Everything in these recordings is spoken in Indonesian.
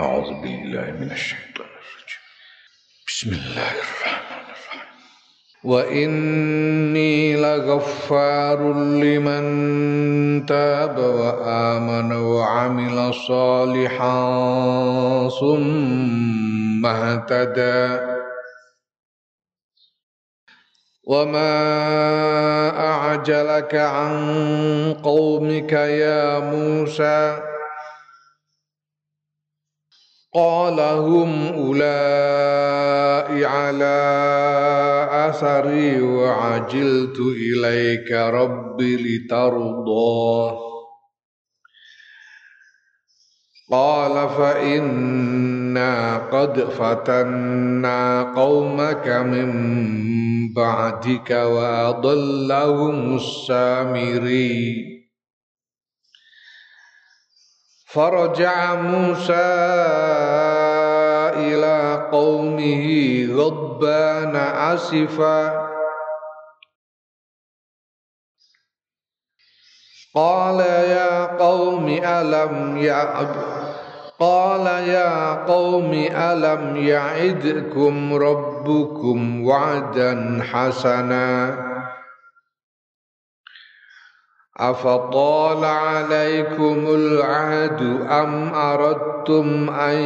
أعوذ بالله من الشيطان الرجيم. بسم الله الرحمن الرحيم. وإني لغفار لمن تاب وآمن وعمل صالحا ثم اهتدى. وما أعجلك عن قومك يا موسى قال هم أولئك على أثري وعجلت إليك رب لترضى قال فإنا قد فتنا قومك من بعدك وأضلهم السامري فرجع موسى إلى قومه غضبان أسفا قال يا قوم ألم يعب قال يا قوم ألم يعدكم ربكم وعدا حسنا أفطال عليكم العهد أم أردتم أن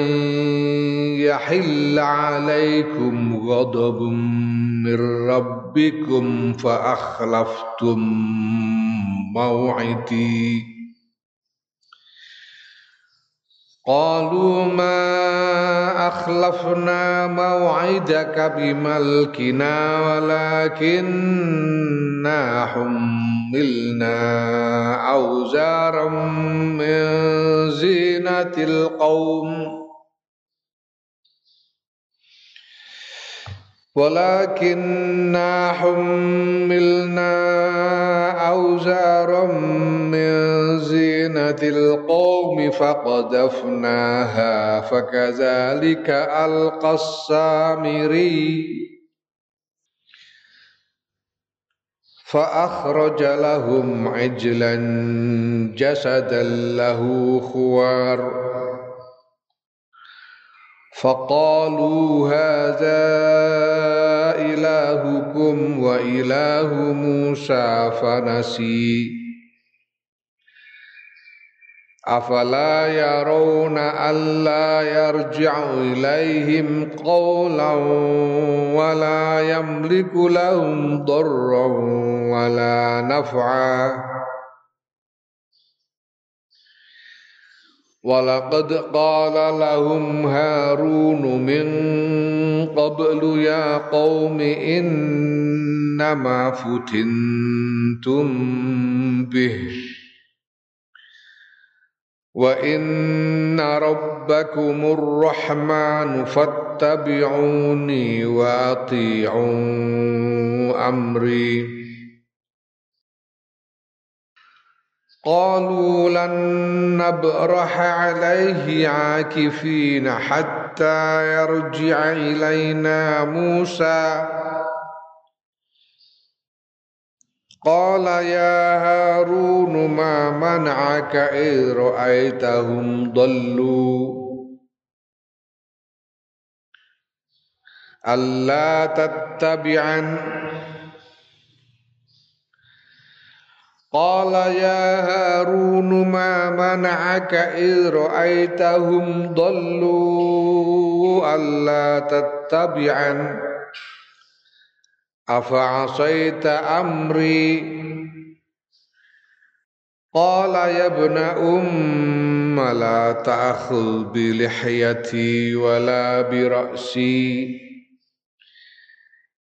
يحل عليكم غضب من ربكم فأخلفتم موعدي؟ قالوا ما أخلفنا موعدك بملكنا ولكننا حملنا أوزارا من زينة القوم. ولكننا حملنا أوزارا من زينة القوم فقذفناها فكذلك ألقى السامري. فأخرج لهم عجلا جسدا له خوار. فقالوا هذا إلهكم وإله موسى فنسي. أفلا يرون ألا يرجع إليهم قولا ولا يملك لهم ضرا ولا نفعا. ولقد قال لهم هارون من قبل يا قوم إنما فتنتم به. وإن ربكم الرحمن فاتبعوني وأطيعوا أمري قالوا لن نبرح عليه عاكفين حتى يرجع إلينا موسى قال يا هارون ما منعك إذ رأيتهم ضلوا؟ ألا تتبعن؟ قال يا هارون ما منعك إذ رأيتهم ضلوا؟ ألا تتبعن؟ أفعصيت أمري قال يا ابن أم لا تأخذ بلحيتي ولا برأسي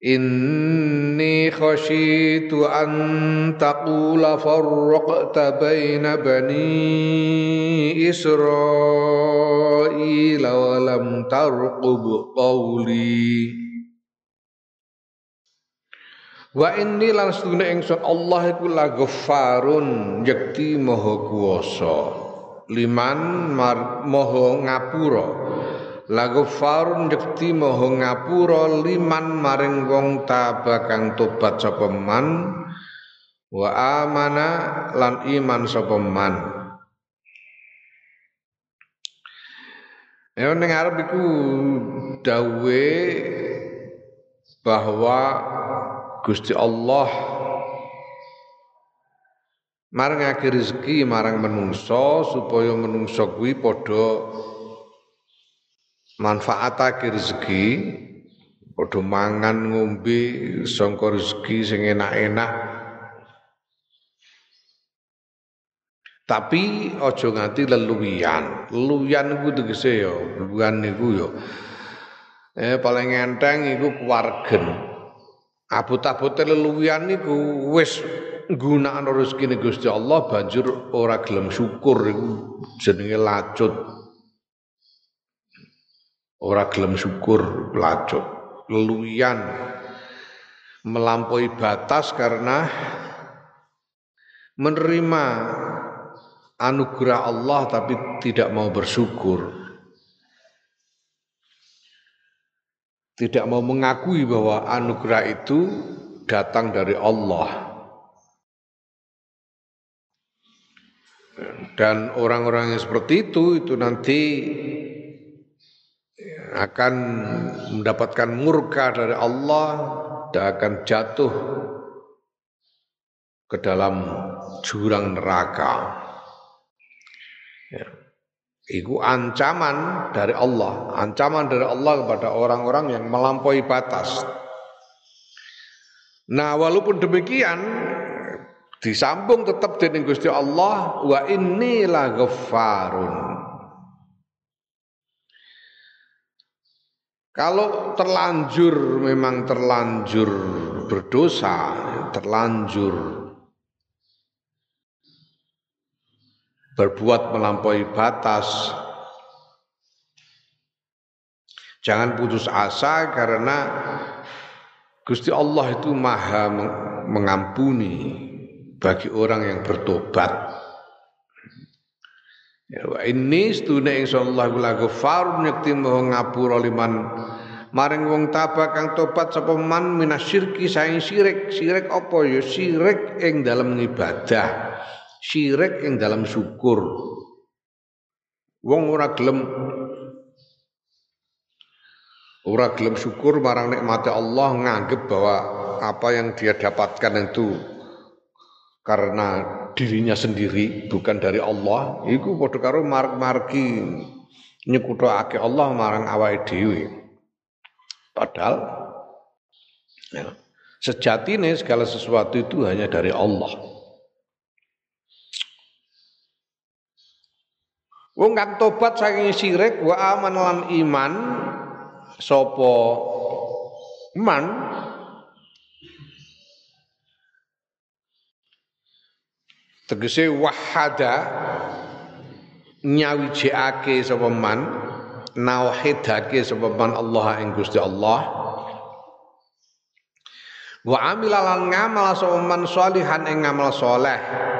إني خشيت أن تقول فرقت بين بني إسرائيل ولم ترقب قولي Wa inni lan sedune ingsun Allah iku la ghafarun yekti maha kuwasa. Liman maha ngapura. Lagu farun jekti moho ngapura liman maring wong tabakang tobat sapa man. Wa amana lan iman sapa man. Ya ning arep iku dawe bahwa Gusti Allah marangake rezeki marang menungso supaya menungso kuwi padha manfaatake rezeki padha mangan ngombe sangka rezeki sing enak-enak Tapi ojo nganti leluwian. Leluwian iku tegese ya, leluwian niku ya. Eh paling enteng iku kewargen. Abot-abote leluwian niku wis nggunakno rezekine Gusti Allah banjur ora gelem syukur iku jenenge lacut. Ora gelem syukur lacut. Leluwian melampaui batas karena menerima anugerah Allah tapi tidak mau bersyukur. Tidak mau mengakui bahwa anugerah itu datang dari Allah. Dan orang-orang yang seperti itu itu nanti akan mendapatkan murka dari Allah dan akan jatuh ke dalam jurang neraka. Ya. Itu ancaman dari Allah, ancaman dari Allah kepada orang-orang yang melampaui batas. Nah, walaupun demikian disambung tetap dengan Gusti Allah wa la ghaffarun. Kalau terlanjur memang terlanjur berdosa, terlanjur berbuat melampaui batas. Jangan putus asa karena Gusti Allah itu maha mengampuni bagi orang yang bertobat. Ya, ini setune ingsun Allah kula ghafar nyekti maha ngapura liman maring wong tabah kang tobat sapa man minasyirki saing syirik. Syirik apa ya? Syirik ing dalam ibadah syirik yang dalam syukur. Wong ora gelem. Ora gelem syukur marang nikmati Allah nganggep bahwa apa yang dia dapatkan itu karena dirinya sendiri bukan dari Allah. Iku padha karo mark-marki nyekuthake Allah marang awake dhewe. Padahal ya, sejatine segala sesuatu itu hanya dari Allah Wong kang tobat saking syirik wa aman lan iman. Sapa man tegese wahada nyawijake sapa man nauhidake sapa man Allah ing Gusti Allah. Wa amila lan ngamal sapa man salihan ing ngamal saleh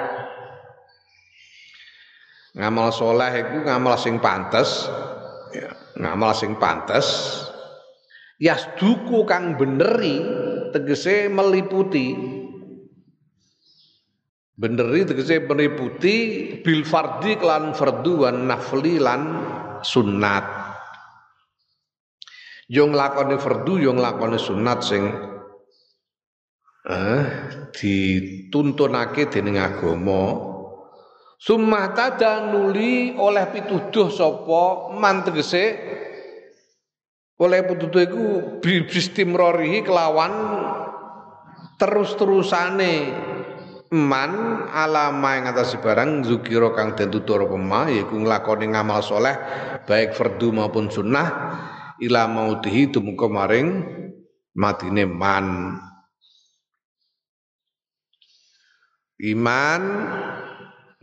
ngamal soleh itu ngamal sing pantes. Ya, ngamal sing pantes. Yasduku kang beneri tegese meliputi. Beneri tegese meliputi bil fardi klan fardu wan nafli lan sunat yo nglakoni fardu yo nglakoni sunat sing eh dituntunake dening agama Summa tada nuli oleh pituduh sapa man tegese? Oleh pituduh iku bistimrorihi kelawan terus-terusane man alama yang atas barang zukiro kang den tutur pema yaiku nglakoni ngamal soleh baik fardu maupun sunnah ila mautihi tumeka maring matine man. Iman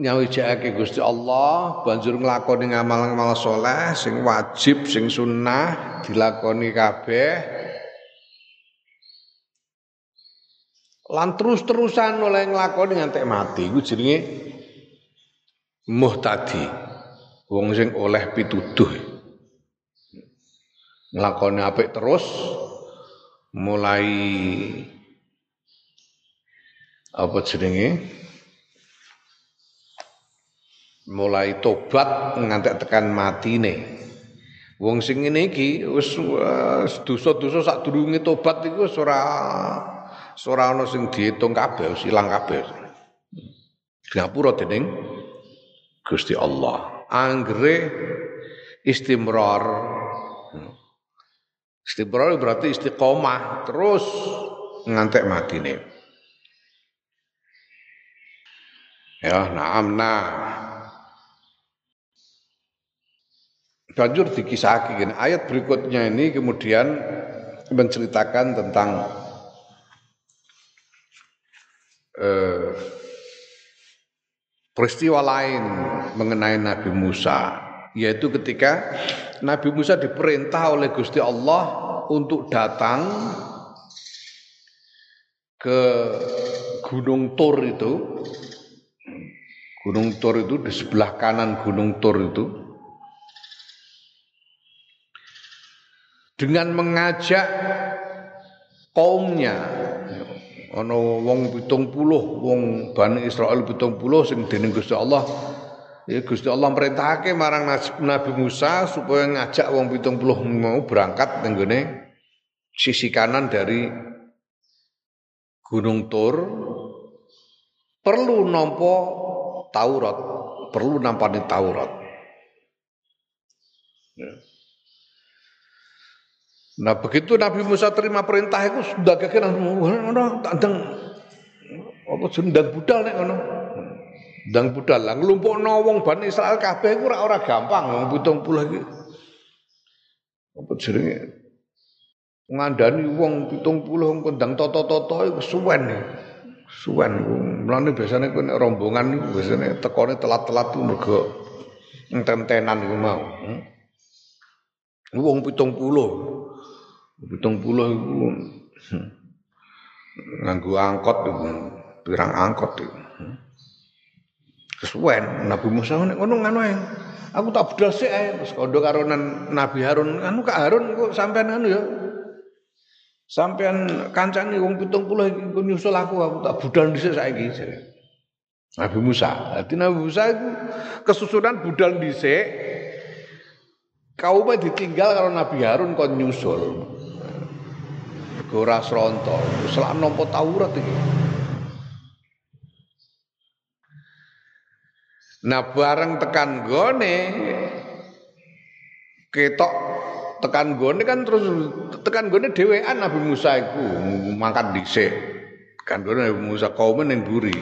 nyawijake Gusti Allah banjur nglakoni ngamal-ngamal soleh sing wajib sing sunnah dilakoni kabeh. Lan terus-terusan oleh nglakoni ngantek mati. Iku jenenge muhtadi. Wong sing oleh pituduh. Nglakoni apik terus mulai apa jenenge mulai tobat ngantek tekan mati nih Wong sing ngene iki wis dosa-dosa sadurunge tobat iku wis ora ora ana sing diitung kabeh, wis ilang kabeh. Ngapura dening Gusti Allah. Anggere istimrar. Istimrar berarti istiqomah terus ngantek matine. Ya, naam nah. Banjur dikisahkan. Ayat berikutnya ini kemudian menceritakan tentang eh, peristiwa lain mengenai Nabi Musa yaitu ketika Nabi Musa diperintah oleh Gusti Allah untuk datang ke Gunung Tur itu Gunung Tur itu di sebelah kanan Gunung Tur itu dengan mengajak kaumnya ana wong 70 wong Bani Israel 70 sing dening Gusti Allah ya Gusti Allah merintahake marang Nabi Musa supaya ngajak wong 70 mau berangkat ning sisi kanan dari Gunung Tur perlu nampa Taurat, perlu nampani Taurat. Ya. Nah begitu Nabi Musa terima perintah itu sudah kira ono tandang apa sendang budal nek ngono. Ndang budal lah nglumpukno wong Bani Israel kabeh iku ora ora gampang wong 70 iki. Apa jenenge? Ngandani wong 70 kondang toto-toto iku suwen. Suwen mlane biasane kowe nek rombongan iku biasane tekone telat-telat ku mergo enten-entenan iku mau. Hmm? Wong 70 pitung puluh itu hmm, nganggu angkot pirang angkot itu kesuwen Nabi Musa nek ngono ngono aku tak budal sik ae. Terus kondo karo Nabi Harun anu Kak Harun kok sampean anu ya? Sampean kancane wong 70 iki nyusul aku aku tak budal dhisik saiki. Nabi Musa. Jadi Nabi Musa itu kesusunan budal dhisik kaumnya ditinggal kalau Nabi Harun kon nyusul ora sronto. Selak nampa Taurat iki. Nah bareng tekan gone ketok tekan gone kan terus tekan gone dhewean Nabi Musa iku mangkat dhisik. Kan gone Nabi Musa kaum ning buri.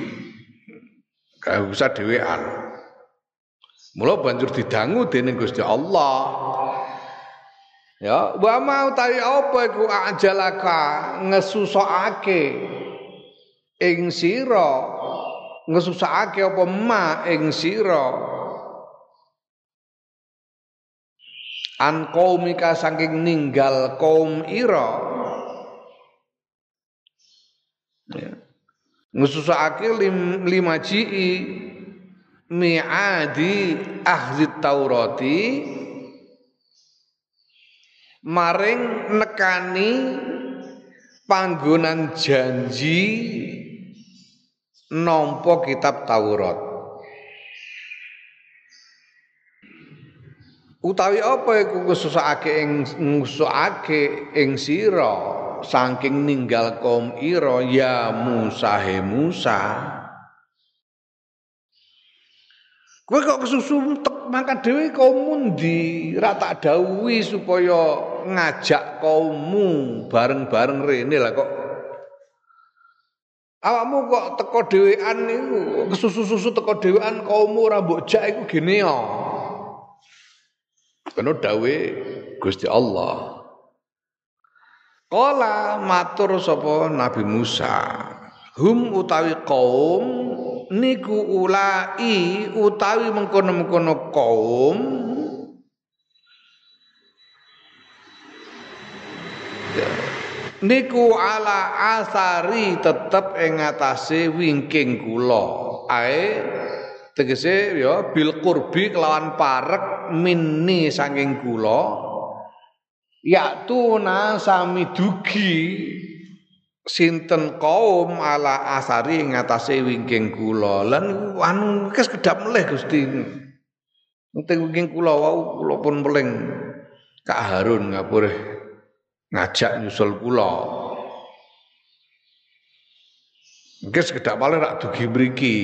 Kae Musa dhewean. Mula banjur didangu dening Gusti Allah. Ya, wa mau tawi apa iku ajalaka ngesusokake ing sira? Ngesusokake apa ma ing sira? An qaumika saking ninggal kaum ira. Ya. ngesusokake lim, lima ji mi'adi ahli taurati maring nekani panggonan janji nampa kitab Taurat. Utawi apa iku ngusukake ing ngusukake ing sira saking ninggal kaum ira ya Musa he Musa. Kowe kok kesusu mangkat dhewe kaum ndi? Ra dawuhi supaya ngajak kaummu bareng-bareng rene lah kok. Awakmu kok teko dhewean niku kesusu-susu teko dhewean kaummu ora mbok jak iku gene ya. Kena dawe Gusti Allah. Kala matur sapa Nabi Musa, hum utawi kaum niku ulai utawi mengkono-mengkono kaum. Niku ala asari tetep ing ngatasé wingking kula. Ae tegese ya bil qurbi kelawan parek minni saking kula. Yaktuna sami dugi sinten kaum ala asari ngatasé wingking kula lan anu kes kedap meleh Gusti penting wingking kula wau kula pun peling Kak Harun ngapure ngajak nyusul kula. Nggih sekedap paling rak dugi mriki.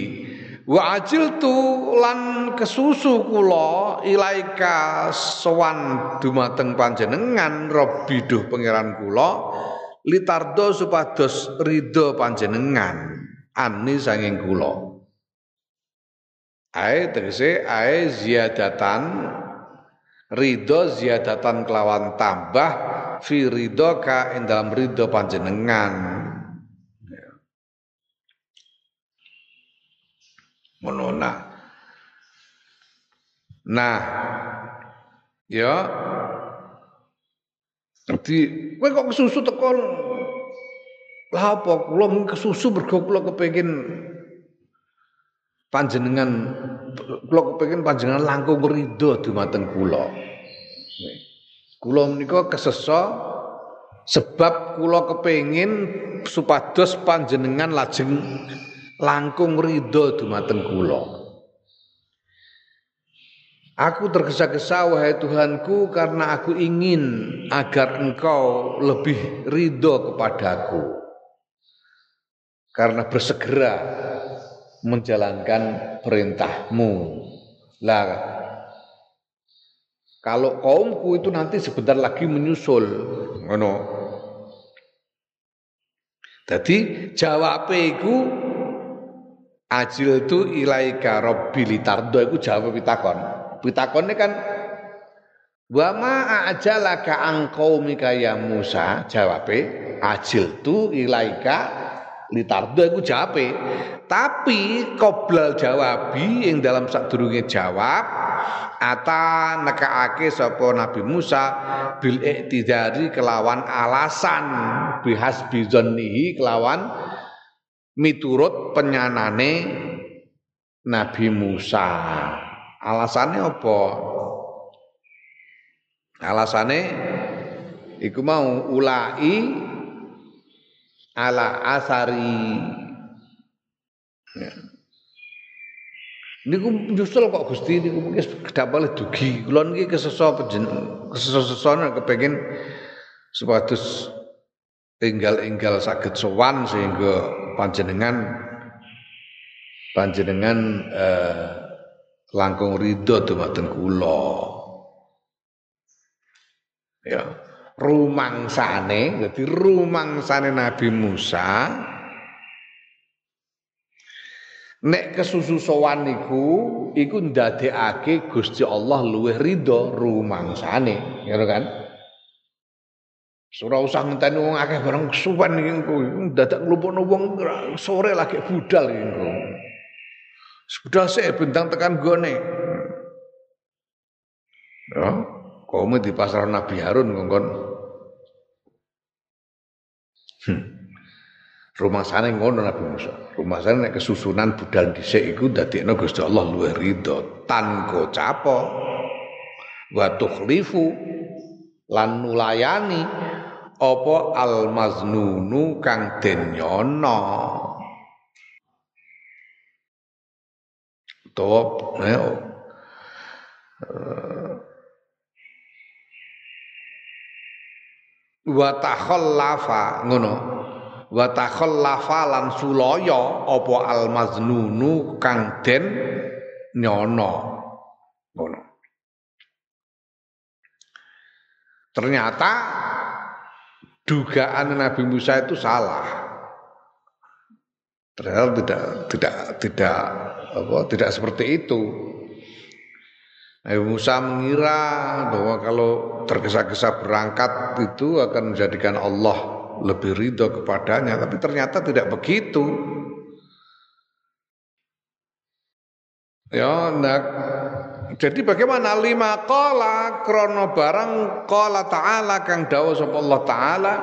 Wa ajil tu lan kesusu kula ilaika sowan dumateng panjenengan Rabbi duh pangeran kula litardo supados ridho panjenengan ani sanging kula. Ae tegese ae ziyadatan ridho ziyadatan kelawan tambah fi ridho ka dalam ridho panjenengan. ngono nah nah ya Jadi kowe kok kesusu teko lah apa kula kesusu mergo kula kepengin panjenengan kula kepengin panjenengan langkung ridho dumateng kula. Kula menika kesesa sebab kula kepengin supados panjenengan lajeng langkung ridho dumateng kula. Aku tergesa-gesa wahai Tuhanku karena aku ingin agar engkau lebih ridho kepadaku. Karena bersegera menjalankan perintahmu. Lah kalau kaumku itu nanti sebentar lagi menyusul. Ngono. Jadi jawab iku Ajil tu ilaika rabbi litardo iku jawab pitakon. Pitakone kan Wa ma ajalaka an qaumika ya Musa jawabe ajil tu ilaika litardo iku jawabe. Tapi qoblal jawabi yang dalam sadurunge jawab ata nekaake sapa Nabi Musa bil iktidari kelawan alasan bihas bizonnihi kelawan miturut penyanane Nabi Musa. Alasannya apa? Alasannya iku mau ulai ala asari. Ya. Niku justru kok Gusti niku mungkin kedapale dugi. Kula niki keseso keseso kepengin supados tinggal-inggal saged sowan sehingga panjenengan panjenengan eh, langkung ridho dumateng kula. Ya, rumangsane dadi rumangsane Nabi Musa nek kesusu sowan niku iku ndadekake Gusti Allah luwih ridho rumangsane, ya kan? Ora usah ngenteni wong akeh bareng suwen iki engko dadak nglupukno wong sore lagi budal iki engko. Budal sik bentang tekan gone. Ya, kaum di pasar Nabi Harun ngongkon. Hmm. Rumah sana ngono Nabi Musa. Rumah sana nek kesusunan budal dhisik iku dadekno Gusti Allah luwih ridho tan capo wa tukhlifu lan nulayani apa al maznunu kang den top eh, uh, wa takhallafa ngono wa takhallafa lan sulaya apa al maznunu kang den nyono ngono ternyata dugaan Nabi Musa itu salah. Ternyata tidak tidak tidak apa tidak seperti itu. Nabi Musa mengira bahwa kalau tergesa-gesa berangkat itu akan menjadikan Allah lebih ridho kepadanya, tapi ternyata tidak begitu. Ya, nah, jadi bagaimana lima kola krono barang kola taala kang dawa Allah taala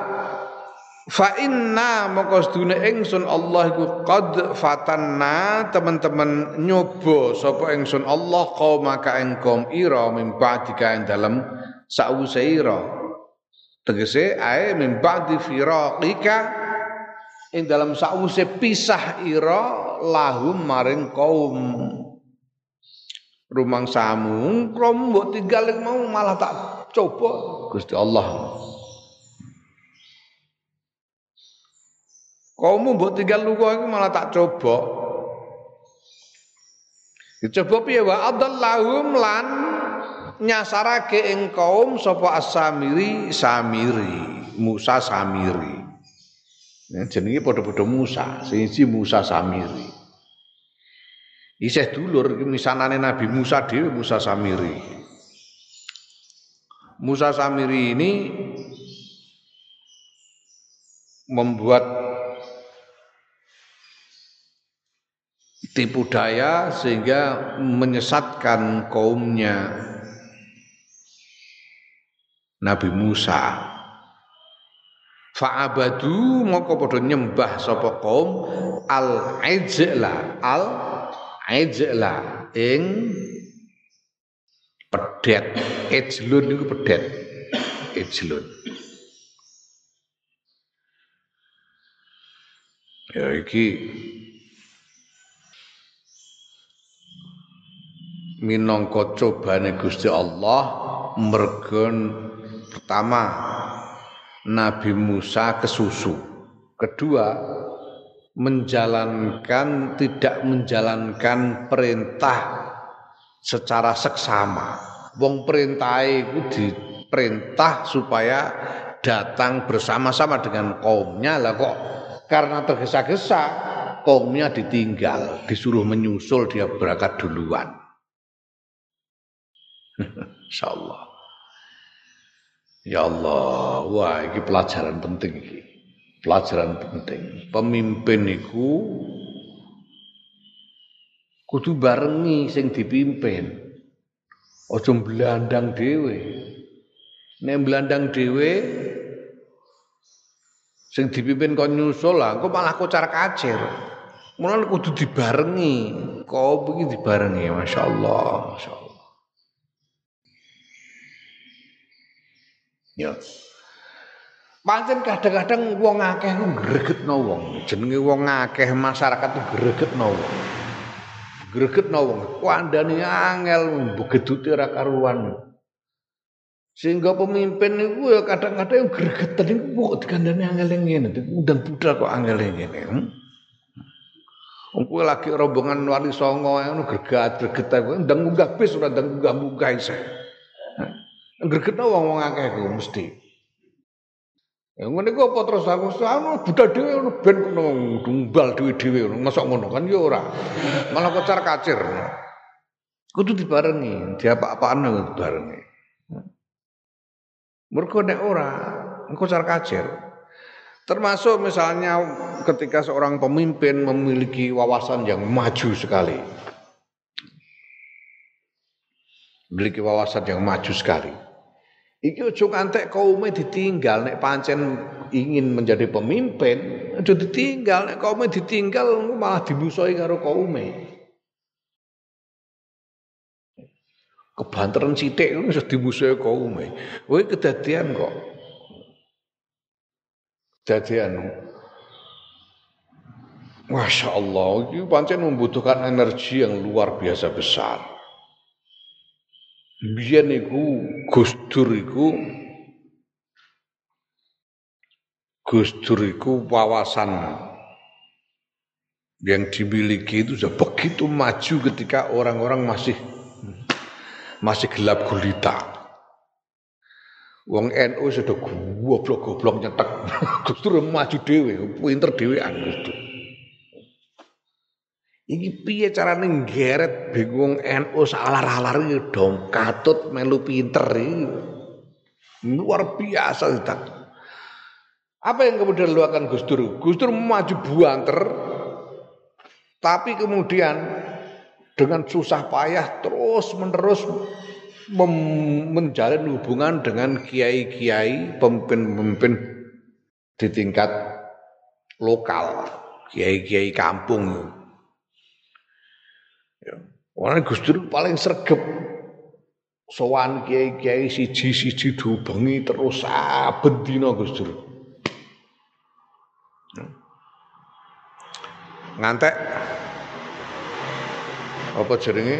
fa inna moko sedune ingsun Allah iku qad fatanna teman-teman nyoba sapa ingsun Allah qaumaka ing kaum ira mim ba'dika ing dalem sause ira tegese ae mim ba'di firaqika ing dalam sause pisah ira lahum maring kaum rumang samu krom mbok tinggal mau malah tak coba Gusti Allah. Kamu mbok tinggal luka iku malah tak coba. Dicoba piye wa adallahum lan nyasarake ing kaum sapa as-samiri samiri Musa samiri. Ya, jenenge padha-padha Musa, sing Musa samiri. Isih dulur misanane Nabi Musa dhewe Musa samiri. Musa samiri ini membuat tipu daya sehingga menyesatkan kaumnya. Nabi Musa. Fa'abadu moko padha nyembah sapa kaum? Al ijla al ijla ing pedet. Ijlun niku pedet. Ijlun. Ya iki minangka cobane Gusti Allah mergon pertama Nabi Musa kesusu kedua menjalankan tidak menjalankan perintah secara seksama. Wong perintah itu diperintah supaya datang bersama-sama dengan kaumnya. Lah kok karena tergesa-gesa kaumnya ditinggal disuruh menyusul dia berangkat duluan Insyaallah. Ya Allah, wah ini pelajaran penting ini. Pelajaran penting. Pemimpin itu kudu barengi sing dipimpin. Ojo belandang dhewe. Nek belandang dhewe sing dipimpin kon nyusul lah, kok malah kocar kacir. Mulane kudu dibarengi. Kau begini dibarengi, masya Allah, masya Allah. Ya. Pancen kadang-kadang wong akeh gregetno wong. Jenenge wong akeh masyarakat gregetno wong. Gregetno wong. Kandhane angel begedute ora karuan. Sehingga pemimpin itu ya kadang-kadang gregetan iku kok dikandani angel ngene, undang budal kok angel ngene. Hmm? Wong kowe lagi rombongan wali songo ngono greget-greget kowe ndang munggah bis ora ndang munggah-munggah isih. Gregetno wong-wong akeh ku mesti. Ya ngene kok apa terus aku anu budal dhewe ngono ben kono dumbal dhewe-dhewe ngono mosok ngono kan ya ora. Malah kocar kacir. Kudu dibarengi, diapa-apaan dibarengi. Mergo nek ora kocar kacir. Termasuk misalnya ketika seorang pemimpin memiliki wawasan yang maju sekali. Memiliki wawasan yang maju sekali Iki ojo ngantek kaume ditinggal nek pancen ingin menjadi pemimpin, ojo ditinggal nek kaume ditinggal malah dimusuhi karo kaume. Kebanteran sithik wis dimusuhi kaume. Kowe kedadian kok. Kedadian. Masya Allah, ini pancen membutuhkan energi yang luar biasa besar. Biyen iku Gus Dur iku Gus Dur iku wawasan yang dimiliki itu sudah begitu maju ketika orang-orang masih masih gelap gulita. Wong NU sudah goblok-goblok nyetek. Gus Dur maju dhewe, pinter dhewean Gus Dur. Iki piye carane nggeret bingung NU salar-alar iki dong katut melu pinter. Luar biasa Ustaz. Apa yang kemudian dilakukan Gus Dur? Gus Dur maju buanter tapi kemudian dengan susah payah terus menerus menjalin hubungan dengan kiai-kiai pemimpin-pemimpin di tingkat lokal, kiai-kiai kampung. Orang Gus Dur paling sergep sowan kiai-kiai siji-siji diubengi terus saben dina Gus Dur. Ngantek apa jenenge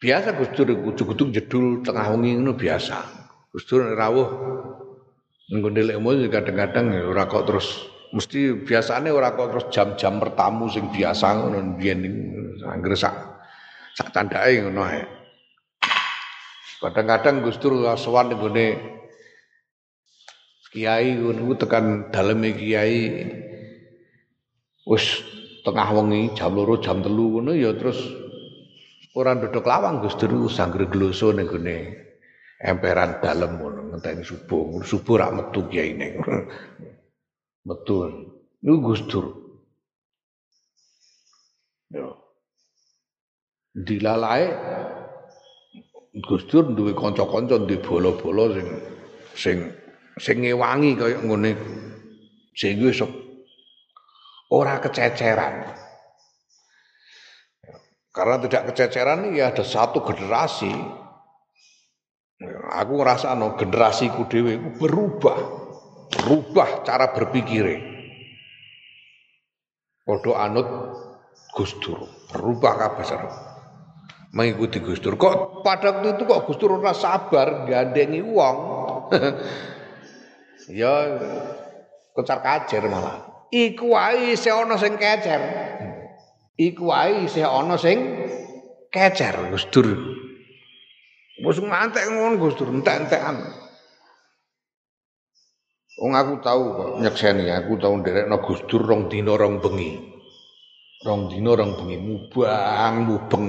Biasa Gus Dur kudu-kudu jedul tengah wengi ngono biasa. Gus Dur rawuh nggone lekmu kadang-kadang ya ora kok terus mesti biasanya ora kok terus jam-jam pertamu sing biasa ngono biyen anggere sak sak candake ngono ae. Kadang-kadang Gus Dur sowan nggone kiai ngono tekan daleme kiai wis tengah wengi jam loro jam telu ngono ya terus Orang duduk lawang Gus Dur sanggre gloso ning gone emperan dalem ngono ngenteni subuh. Subuh rak metu kiai ning. Metu. Niku Gus Dur. Yo. Dilalae Gus Dur duwe kanca-kanca duwe bola-bola sing sing sing ngewangi kaya ngene. Sing wis ora kececeran. Karena tidak kececeran ya ada satu generasi. Aku ngerasa no generasiku dewi berubah, berubah cara berpikir. Podo anut Gus Dur, berubah kabeh mengikuti Gus Dur. Kok pada waktu itu kok Gus Dur ora sabar gandengi uang. ya kecar kacer malah. Iku wae isih ana sing kecer iku wae isih ana sing kecer Gus Dur. Wis ngantek ngono Gus Dur, entek-entekan. Wong aku tahu kok nyekseni, aku tahu nderekno Gus Dur rong dina rong bengi. Rong dina rong bengi mubang mubeng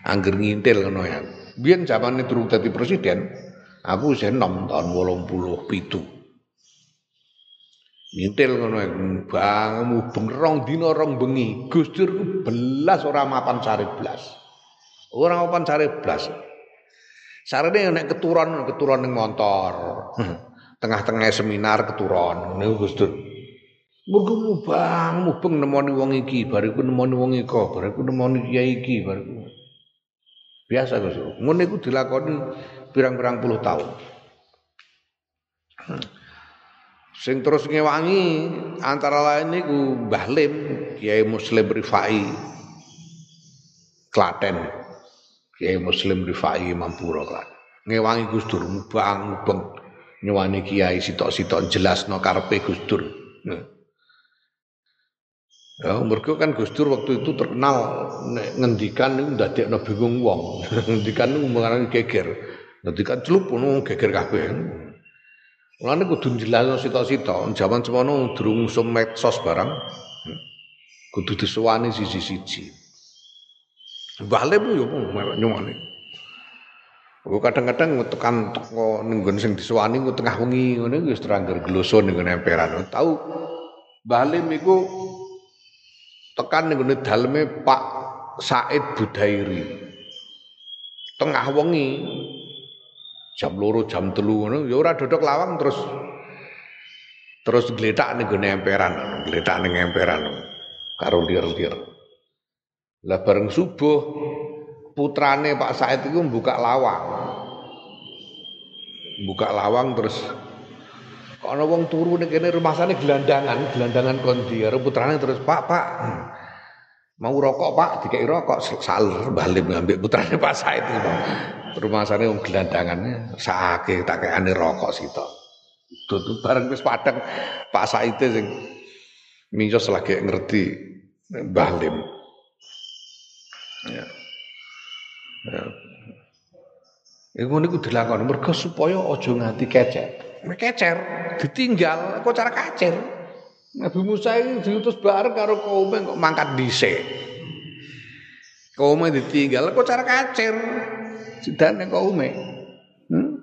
angger ngintil ngono ya. Biyen zamane durung dadi presiden, aku isih enom tahun 87. Ngintil ngono bang mubeng rong dina rong bengi. Gus Dur belas ora mapan sare blas. Ora mapan sare blas. Sarene nek keturon keturon ning motor. Tengah-tengah seminar keturon niku Gus Dur. Mergo mubang mubeng nemoni wong iki, bariku nemoni wong iko, bariku nemoni kiai iki, bariku. Biasa Gus Dur. Ngono iku dilakoni pirang-pirang puluh tahun. Sing terus ngewangi antara lain niku Mbah Lim, Kiai Muslim Rifai Klaten. Kiai Muslim Rifai Mampuro Klaten. Ngewangi Gus Dur mubang mubeng nyewani kiai sitok-sitok jelasno karepe Gus Dur. Ya, mergo kan Gus Dur waktu itu terkenal ngendikan niku ndadekno bingung wong. ngendikan niku mengarani geger. Ngendikan celup ngono geger kabeh. Mulane kudu jelasno sita-sita, jaman semono durung sum medsos barang. Kudu disuwani siji-siji. Bale bu yo nyuwani. Kadang-kadang tekan teko ning nggon sing disuwani ku tengah wengi ngene wis terangger gloso ning emperan. Tahu Bale iku tekan ning daleme Pak Said Budairi. Tengah wengi jam loro jam telu ngono ya ora dodok lawang terus terus gletak ning emperan gletak ning emperan karo lir-lir lah bareng subuh putrane Pak Said itu buka lawang. Buka lawang terus ana wong turu ning kene? Rumah sana gelandangan gelandangan kondi putrane terus Pak Pak mau rokok Pak? Dikai rokok saler balik ngambil putrane Pak Said itu rumah sana wong gelandangannya sakit tak aneh rokok situ tuh bareng wis padang Pak Said sing minjos lagi ngerti Mbah Lim. Ya Iku niku dilakoni mergo supaya aja nganti kecer. Kecer ditinggal kok cara kacer. Nabi Musa ini diutus bareng karo kaum kok mangkat dhisik. Kaum ditinggal kok cara kacer sidane kaume. Hmm?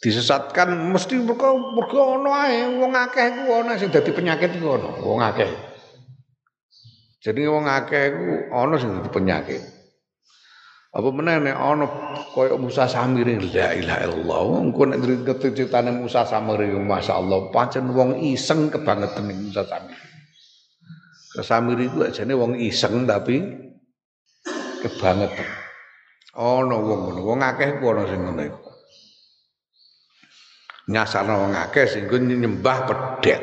Disesatkan mesti mergo mergo ana ae wong akeh ku ana sing dadi penyakit iku ana, wong akeh. Jadi wong akeh ku ana sing dadi penyakit. Apa meneh nek ana kaya Musa Samiri la ilaha illallah. Engko nek ceritane Musa Samiri masyaallah pancen wong iseng kebangetan Musa Samiri. Samiri ku ajane wong iseng tapi kebangetan. Ana wong ngono, wong akeh ku ana sing ngono iku. Nyasarno wong akeh sing nyembah pedhet.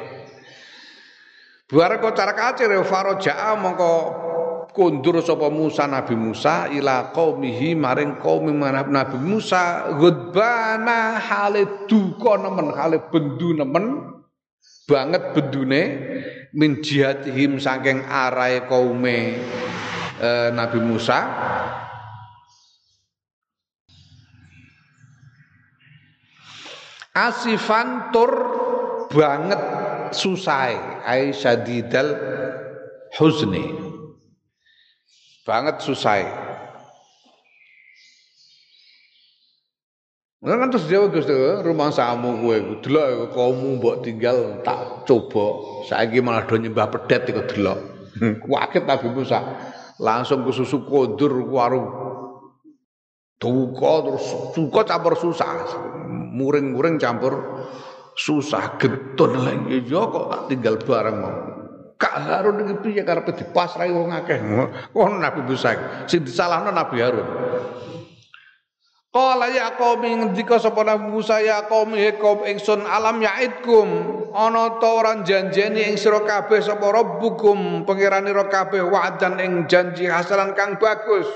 Buar kok cara kacir faraja mongko kundur sapa Musa Nabi Musa ila qaumihi maring kaum Nabi Musa ghadbana hale duka nemen hale bendu nemen banget bendune min jihadihim saking arai kaume eh, Nabi Musa. Asifan tur banget susai ai syadidal huzni banget susah. Nah kan terus dia Gus rumah samu kowe delok kaummu mbok tinggal tak coba saiki malah do nyembah pedet iku delok. Kuaket Nabi Musa. Langsung ke susu kondur warung duka terus duka campur susah. Muring-muring campur susah getun lagi yo kok tak tinggal bareng mau. Kak Harun iki piye karepe dipasrahi wong akeh. Ngono Nabi Musa. Sing disalahno Nabi Harun. Qala ya qaumi ngendika sapa Nabi Musa ya qaumi he ingsun alam yaidkum ana ta ora janjeni ing sira kabeh sapa rabbukum pangeranira kabeh wa'dan ing janji hasalan kang bagus.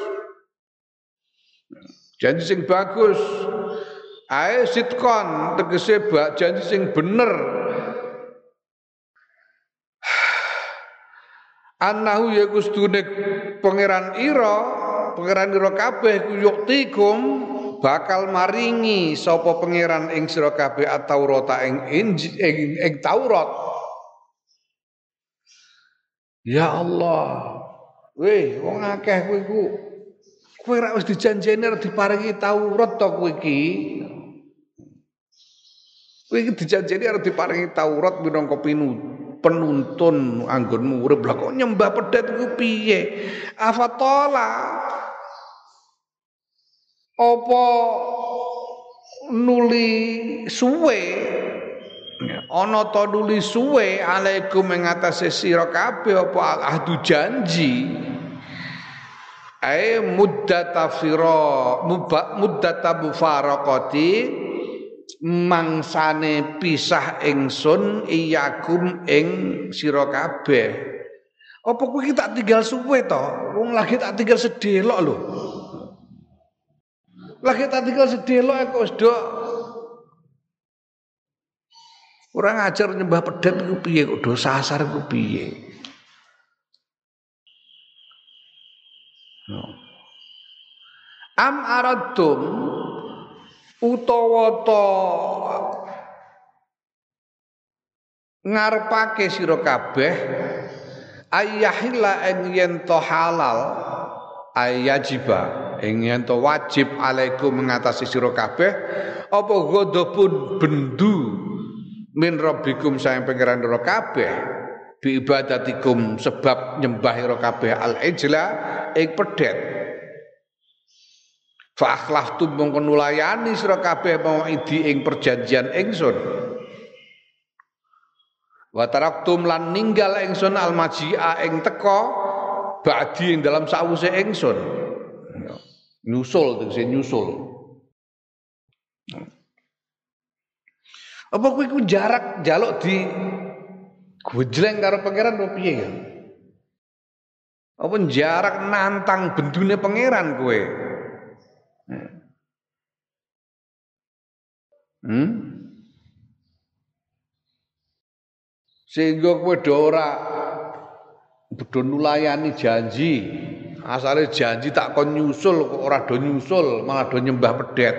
Janji sing bagus. Ae sitkon tegese janji sing bener annahu ya kustune pangeran ira pangeran ira kabeh yuktikum bakal maringi sapa pangeran ing sira kabeh at-Taurat ing ing, Taurat. Ya Allah. Weh wong akeh kowe iku. Kowe ra wis dijanjeni diparingi Taurat to kowe iki. Kowe iki dijanjeni arep diparingi Taurat minangka pinut penuntun anggonmu urip lah kok nyembah pedet ku piye? Afatola apa nuli suwe? Ana ta nuli suwe alaikum ing atase sira kabeh apa ahdu janji? Ai muddata fira muddata mufaraqati mangsane pisah ingsun iyakum ing sira kabeh. Apa kowe tak tinggal suwe to? Wong lagi tak tinggal sedelok lho. Lagi tak tinggal sedelok kok wis do Orang ajar nyembah pedet ku piye kok do sasar ku piye? Am aradtum utawa ta ngarepake sira kabeh ayyahilla ing yen to halal ayajiba ing yen to wajib alaikum mengatasi sira kabeh apa ghadabun bendu min rabbikum sayang pangeran sira kabeh bi ibadatikum sebab nyembah sira kabeh al ijla ing pedet Fa akhlaftum mongko nulayani sira kabeh mau idi ing perjanjian ingsun. Wa taraktum lan ninggal ingsun al maji'a ing teka ba'di ing dalam sawuse ingsun. Nyusul tegese nyusul. Apa kowe iku jarak jaluk di gojleng karo pangeran opo piye ya? Apa jarak nantang bendune pangeran kowe? Hmm? Sehingga kowe ora bedo nulayani janji. Asale janji tak kon nyusul kok ora do nyusul, malah do nyembah pedet.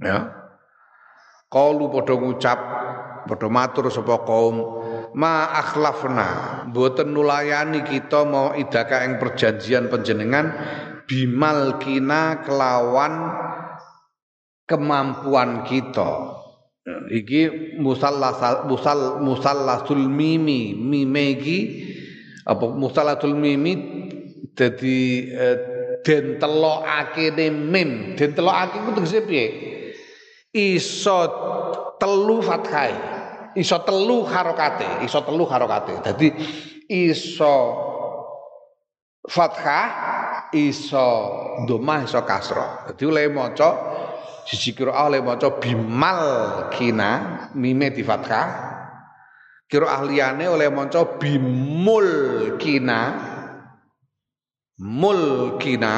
Ya. Kalu padha ngucap, padha matur sapa kaum ma akhlafna, mboten nulayani kita mau idaka ing perjanjian panjenengan bimal kina kelawan kemampuan kita. Iki musallasal musal musallasul mimi mime iki apa musallasul mimi dadi eh, den telokake mim. Den telokake ku tegese piye? Iso telu fathai iso telu harokate iso telu harokate. Dadi iso fathah iso domah iso kasro dadi oleh maca siji qiraah oleh maca bimal kina mime di fathah. Kira ahliyane oleh maca bimul kina. Mulkina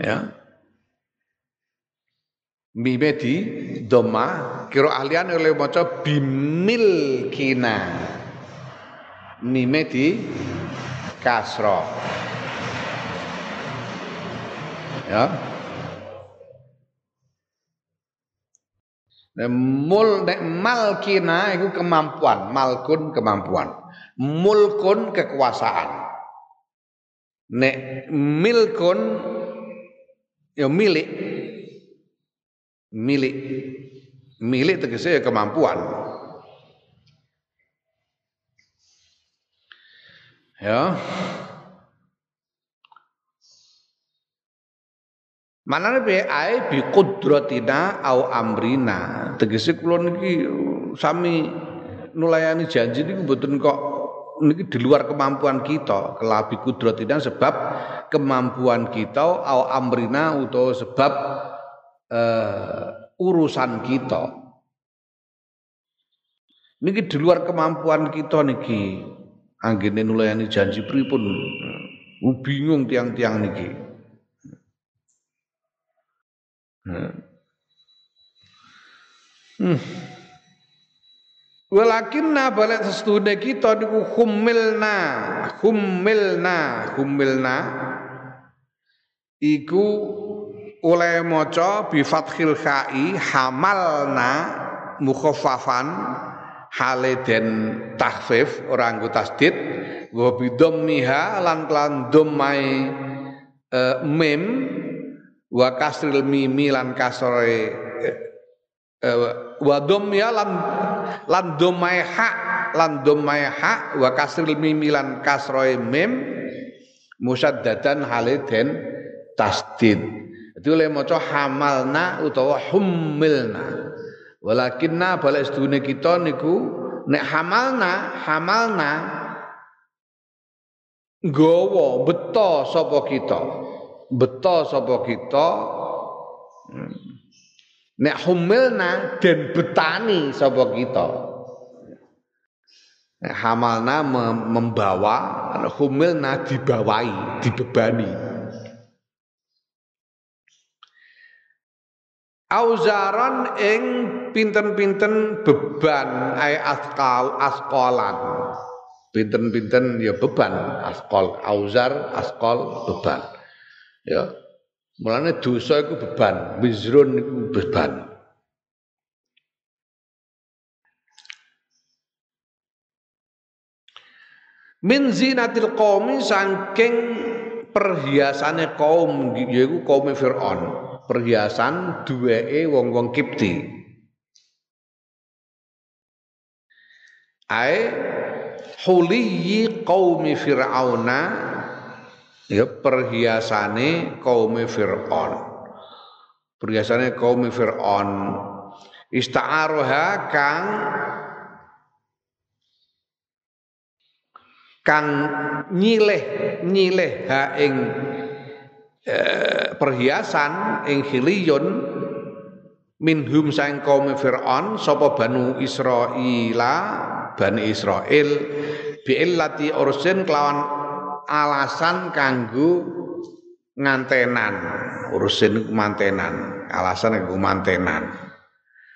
ya. Mime di doma kira ahlian oleh maca bimil kina. Mime di kasro ya Mul nek malkina itu kemampuan, malkun kemampuan. Mulkun kekuasaan. Nek milkun ya milik. Milik. Milik tegese ya kemampuan. Ya. Manane be ae bi qudratina au amrina. Tegese kula niki sami nulayani janji niku mboten kok ini di luar kemampuan kita kelabi kudratina sebab kemampuan kita au amrina atau sebab uh, urusan kita niki di luar kemampuan kita niki anggene nulayani janji pripun? Bingung tiang-tiang niki. Hmm. Walakinna balik sestune kita niku humilna, humilna, humilna. Iku oleh maca bi fathil hamalna mukhaffafan hale den tahfif ora nggo tasdid wa bidhammiha lan lan dhammai uh, mim wa kasril mimi lan kasroe uh, wa dhammya lan lan domai hak lan domai hak wa kasril mim lan kasroe mim musaddadan haliden tasdid. Itu le maca hamalna utawa humilna walakinna balik sedune kita niku nek hamalna hamalna gowo beto sapa kita beto sapa kita hmm. Nek humilna dan betani sapa kita. Nek hamalna membawa, humilna dibawai, dibebani. Auzaron ing pinten-pinten beban ay askal askolan. Pinten-pinten ya beban askol auzar askol beban. Ya, Mulane dosa iku beban, wizrun iku beban. Min zinatil qaumi saking perhiasane kaum yaiku kaum Firaun. Perhiasan duweke wong-wong Kipti. Ai huliyi qaumi Fir'auna ya perhiasane kaum Fir'aun perhiasane kaum Fir'aun ista'aroha kang kang nyileh nyileh ha ing eh, perhiasan ing hiliyun minhum sang kaum Fir'aun sapa banu Israila bani Israel biillati ursin kelawan alasan kanggo ngantenan. Urusin mantenan alasan kanggo mantenan.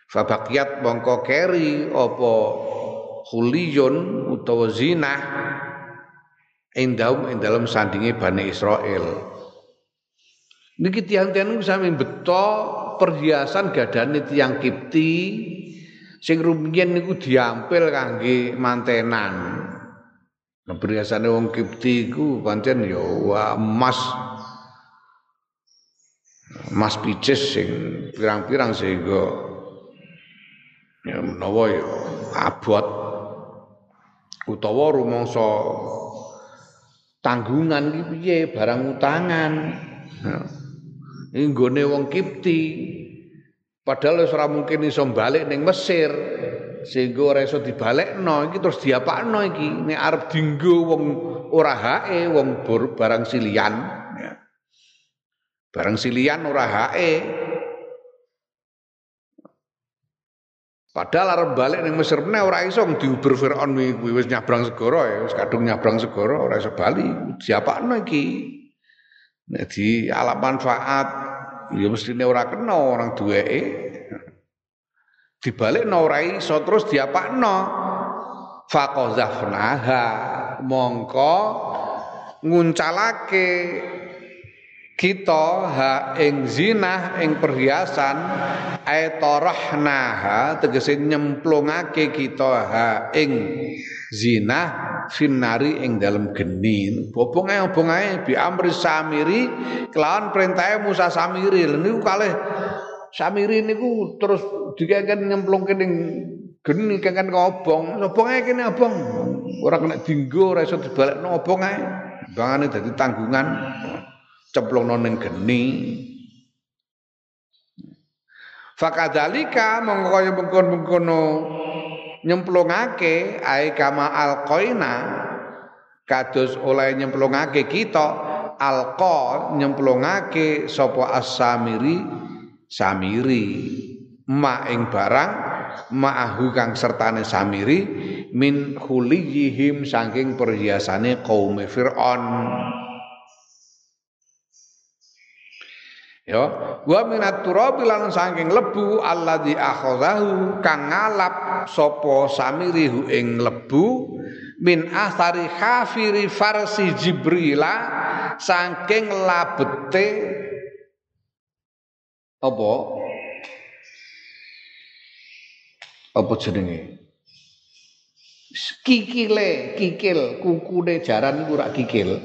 Fabakiat mongko keri apa khuliyun utawa zina indahum ing dalam sandingi Bani Israel niki tiang-tiang sami beto perhiasan gadane tiang Kipti. Sing rumiyin niku diampil kangge mantenan. Nah, perhiasane wong Kipti iku pancen ya emas. Emas picis sing pirang-pirang sehingga ya menawa ya abot. Utawa rumangsa tanggungan iki piye? Barang utangan. Nah, nggone wong Kipti. Padahal ora mungkin iso balik ning Mesir sehingga ora iso dibalekno iki terus diapakno iki nek arep dinggo wong ora hae wong barang silian ya. barang silian ora hae Padahal arep balik ning Mesir meneh ora iso diuber Firaun kuwi wis nyabrang segara ya, wis kadung nyabrang segara ora iso bali. Siapakno iki? Nek di alam manfaat ya mestine ora kena orang duweke. Dibalikno ora iso terus diapakno. Faqazafnaha mongko nguncalake kita ha ing zinah ing perhiasan aitarahnaha tegese nyemplungake kita ha ing zinah finari ing dalam geni bobong ae obong ae bi amri samiri kelawan perintah Musa Samiri. Niku kalih Samiri niku terus dikeken nyemplungke ning geni keken ngobong obong. Ae kene obong. Ora kena dinggo ora iso dibalekno obong ae bangane dadi tanggungan cemplungno ning geni. Fakadalika mongko kaya mengkon-mengkono nyemplungake ai kama alqaina kados oleh nyemplungake kita alqa nyemplungake sapa as-samiri samiri. Ma ing barang ma'ahu kang sertane samiri min khuliyihim saking perhiasane kaum Fir'aun ya. Wa minat turabi lan saking lebu alladzi akhadhahu kang ngalap sapa samirihu ing lebu min asari khafiri farsi jibrila saking labete apa? Apa jenenge? Kikile kikil kukune jaran iku rak kikil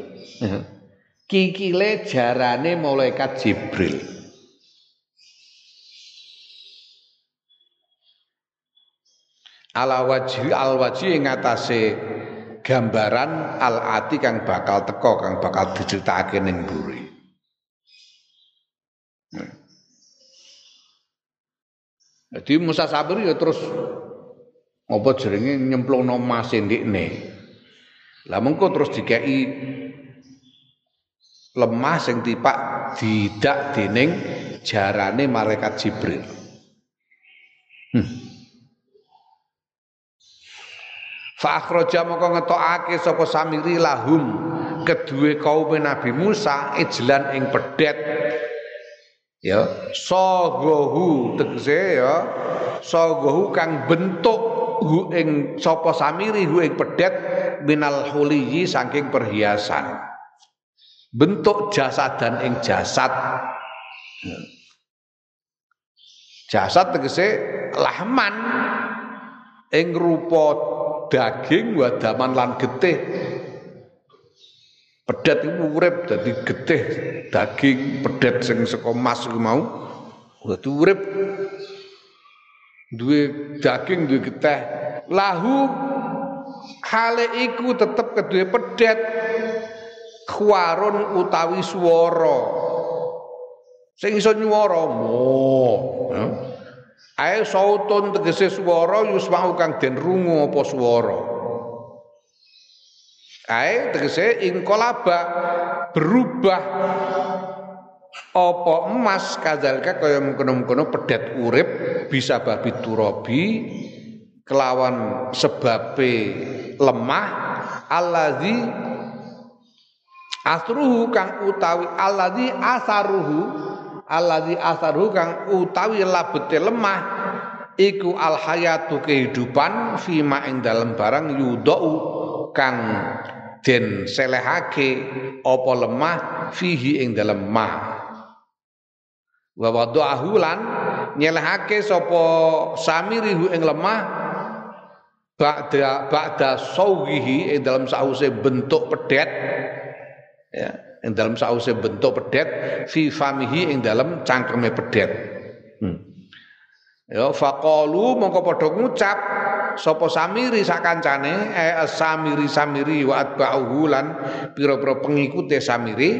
kikile jarane malaikat Jibril. Ala wajhi al wajhi ing gambaran al ati kang bakal teko kang bakal diceritakake ning mburi. Jadi Musa Sabri ya terus apa jenenge nyemplungno mas ndikne. Lah mengko terus dikei lemah sing tipak didak dening jarane malaikat Jibril. Hmm. Fa akhraja moko ngetokake sapa samiri lahum kedue kaum Nabi Musa ijlan ing pedet ya sogohu tegese ya sogohu kang bentuk hu ing sapa samiri hu ing pedet minal huliyi saking perhiasan bentuk jasad dan ing jasad. Jasad tegese lahman. Ing rupa daging wadaman lan getih. Pedet iku urip dadi getih daging pedet sing saka mas iku mau. Dadi urip. Duwe daging duwe getih. Lahu hale iku tetep kedue pedet khwarun utawi swara. Sing iso nyuwara mo. Ae sautun tegese swara yusma'u kang den rungu apa swara. Ae tegese inqalaba berubah apa emas kadzalika kaya mengkono-mengkono pedet urip bisa babi turabi kelawan sebabe lemah allazi asruhu kang utawi alladzi asaruhu alladzi asaruhu kang utawi labete lemah iku al hayatu kehidupan fima ing dalam barang yudau kang den selehake apa lemah fihi ing dalam ma wa wada'ahu lan nyelehake sapa samirihu ing lemah ba'da ba'da sawihi ing dalam sause bentuk pedet ya yang dalam sause bentuk pedet fi famihi ing dalam cangkeme pedet hmm. ya faqalu mongko padha ngucap sapa samiri sakancane eh samiri samiri wa atba'uhu lan pira-pira pengikute samiri.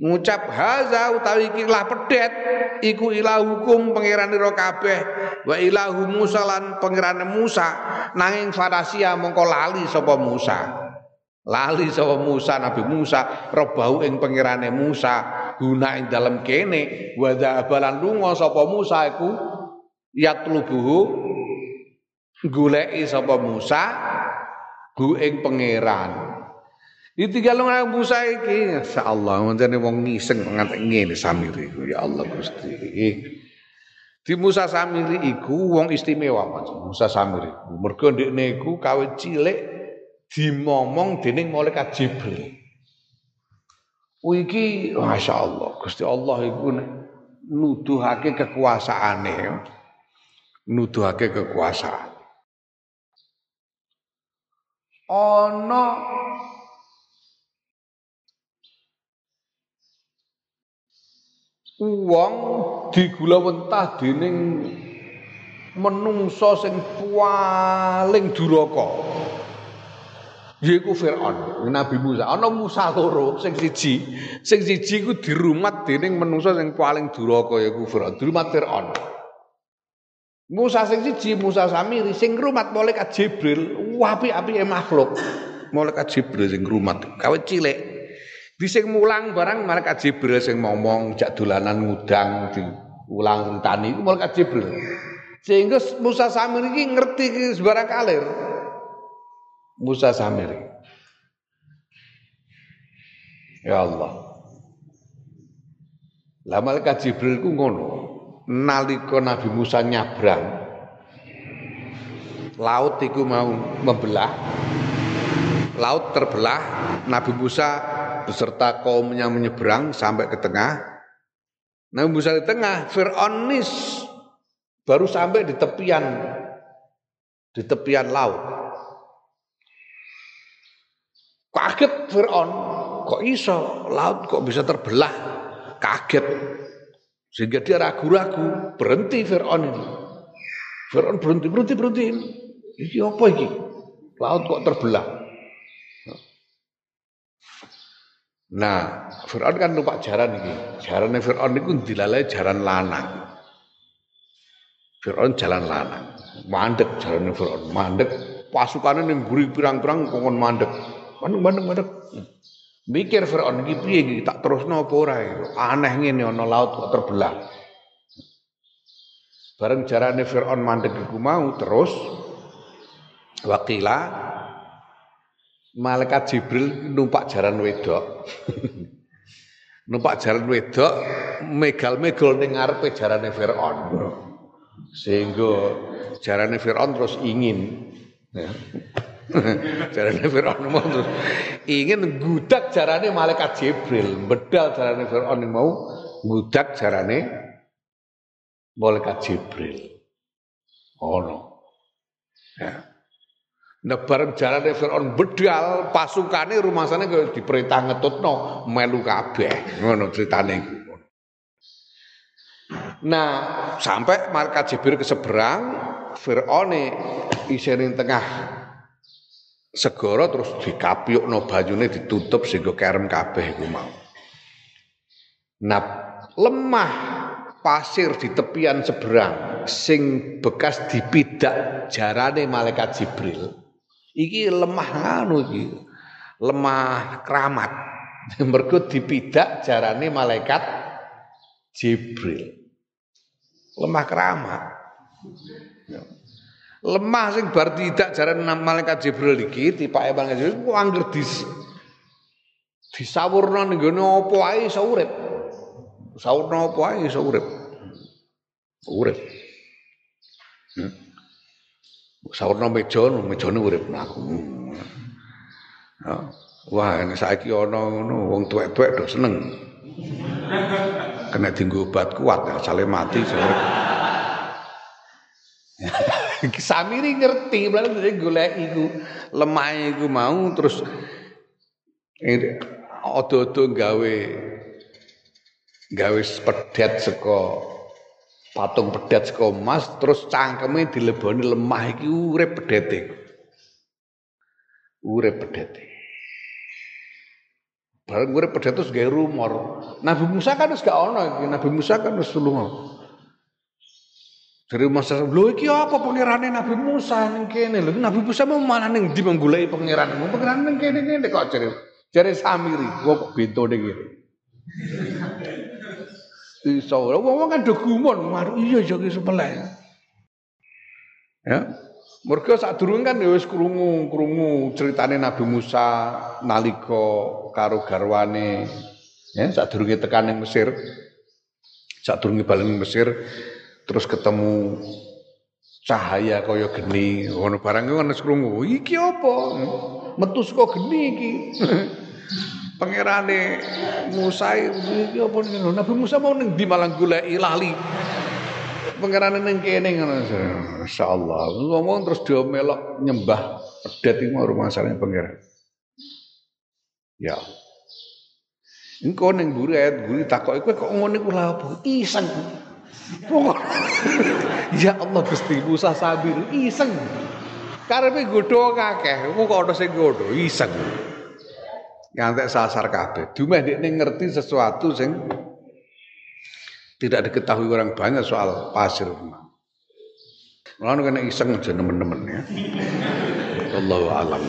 Ngucap haza utawi iki lah pedet iku ilahukum pangeran ira kabeh wa ilahu Musa lan Musa. Nanging farasia mongko lali sapa Musa Lali sapa Musa Nabi Musa robahu ing pangerane Musa guna ing dalam kene wa balan lunga sapa Musa iku yatlubuhu goleki sapa Musa gu ing pangeran Ditinggal Musa iki, insyaallah ngontene wong ngiseng nganti ngene samiri ya Allah Gusti. Di Musa Samiri iku wong istimewa Musa Samiri. Mergo ndekne iku kawit cilik dimomong dening malaikat Jibril. Iki Masya Allah Gusti Allah iku nuduhake kekuasaane nuduhake kekuasaan. Ana wong digulawentah dening menungso sing paling duraka yaiku Firaun Nabi Musa. Ana Musa loro sing siji. Sing siji ku dirumat dening menungso sing paling duraka yaiku Firaun dirumat Firaun. Musa sing siji Musa Samiri sing rumat malaikat Jibril. Apik-apike makhluk. Malaikat Jibril sing rumat kawit cilik. Di sing mulang barang malaikat Jibril sing ngomong jak dolanan ngudang di ulang rentani iku malaikat Jibril. Sehingga Musa Samir iki ngerti iki sebarang kalir. Musa Samir. Ya Allah. Lah malaikat Jibril ku ngono. Nalika Nabi Musa nyabrang laut iku mau membelah. Laut terbelah, Nabi Musa beserta kaumnya menyeberang sampai ke tengah. Nabi Musa di tengah, Fir'aun baru sampai di tepian di tepian laut. Kaget Fir'aun, kok iso laut kok bisa terbelah? Kaget. Sehingga dia ragu-ragu, berhenti Fir'aun ini. Fir'aun berhenti, berhenti, berhenti. Ini apa ini? Laut kok terbelah? Nah, Fir'aun kan numpak jaran ini. Jaran Fir'aun itu dilalai jaran lanang. Fir'aun jalan lanang. Mandek jaran Fir'aun, mandek. Pasukannya yang gurih pirang-pirang kongkon mandek. Mandek, mandek, mandek. Mikir Fir'aun ini piye iki tak terusno apa ora Aneh ngene laut kok terbelah. Bareng jarane Fir'aun mandek iku mau terus wakila malaikat Jibril numpak jaran wedok. numpak jaran wedok megal-megal ning ngarepe jarane Firaun. Sehingga jarane Firaun terus ingin ya. jarane Firaun mau ingin gudak jarane malaikat Jibril, bedal jarane Firaun mau gudak jarane malaikat Jibril. Oh no. Ya. Bareng jalane Firaun bedal pasukane rumasane kaya diperintah ngetutno melu kabeh. Ngono critane iku. Nah, sampai malaikat Jibril ke seberang, Firaun isine tengah segara terus dikapyukno bajune ditutup sehingga kerem kabeh iku mau. Nah, lemah pasir di tepian seberang sing bekas dipidak jarane malaikat Jibril Iki lemah anu iki. Lemah keramat. Mergo dipidak jarane malaikat Jibril. Lemah keramat. Lemah sing bar tidak jaran malaikat Jibril iki tipake malaikat Jibril ku angger dis disawurna ning gone apa ae iso urip. Sawurna apa ae iso urip. Urip. Hmm. Saurna meja, mejane urip aku. Ya. Wah, ini saiki ana ngono wong tuwek-tuwek do seneng. Kena dienggo obat kuat, asale mati jare. Samiri ngerti, berarti dia golek iku lemah iku mau terus odo-odo gawe gawe pedet saka patung pedet saka emas terus cangkeme dileboni lemah iki urip pedete. Urip pedete. Bareng urip pedet terus gawe rumor. Nabi Musa kan wis gak ono iki, Nabi Musa kan wis lunga. Dari masa lho iki apa pangerane Nabi Musa ning kene lho Nabi Musa mau mana ning ndi menggulai pangeran pangeran ning kene kene kok jare jare Samiri kok bentone kene Iso. Wong kan do gumun, iya iya ki sepeleh. Ya. Mergo sadurunge kan ya wis krungu, krungu critane Nabi Musa nalika karo garwane ya sadurunge tekan ning Mesir. Sadurunge bali ning Mesir terus ketemu cahaya kaya geni ngono barang ngono krungu. Iki apa? Metu saka geni iki. Pangerane Musa iki apa Nabi Musa mau ning di malang goleki lali pangerane ning kene ngono. Masyaallah. Ngomong terus dia melok nyembah pedet iki mau masalahnya pangeran. Ya. Engko ning mburi ayat mburi takoki kowe kok ngono iku lha apa? Iseng. ya Allah Gusti Musa sabir iseng. Karepe godho akeh, kok ana sing godho iseng. Ngantek sasar kabeh. Dumeh dekne ngerti sesuatu sing tidak diketahui orang banyak soal pasir. Lalu kena iseng aja nemen-nemen ya. Allahu a'lam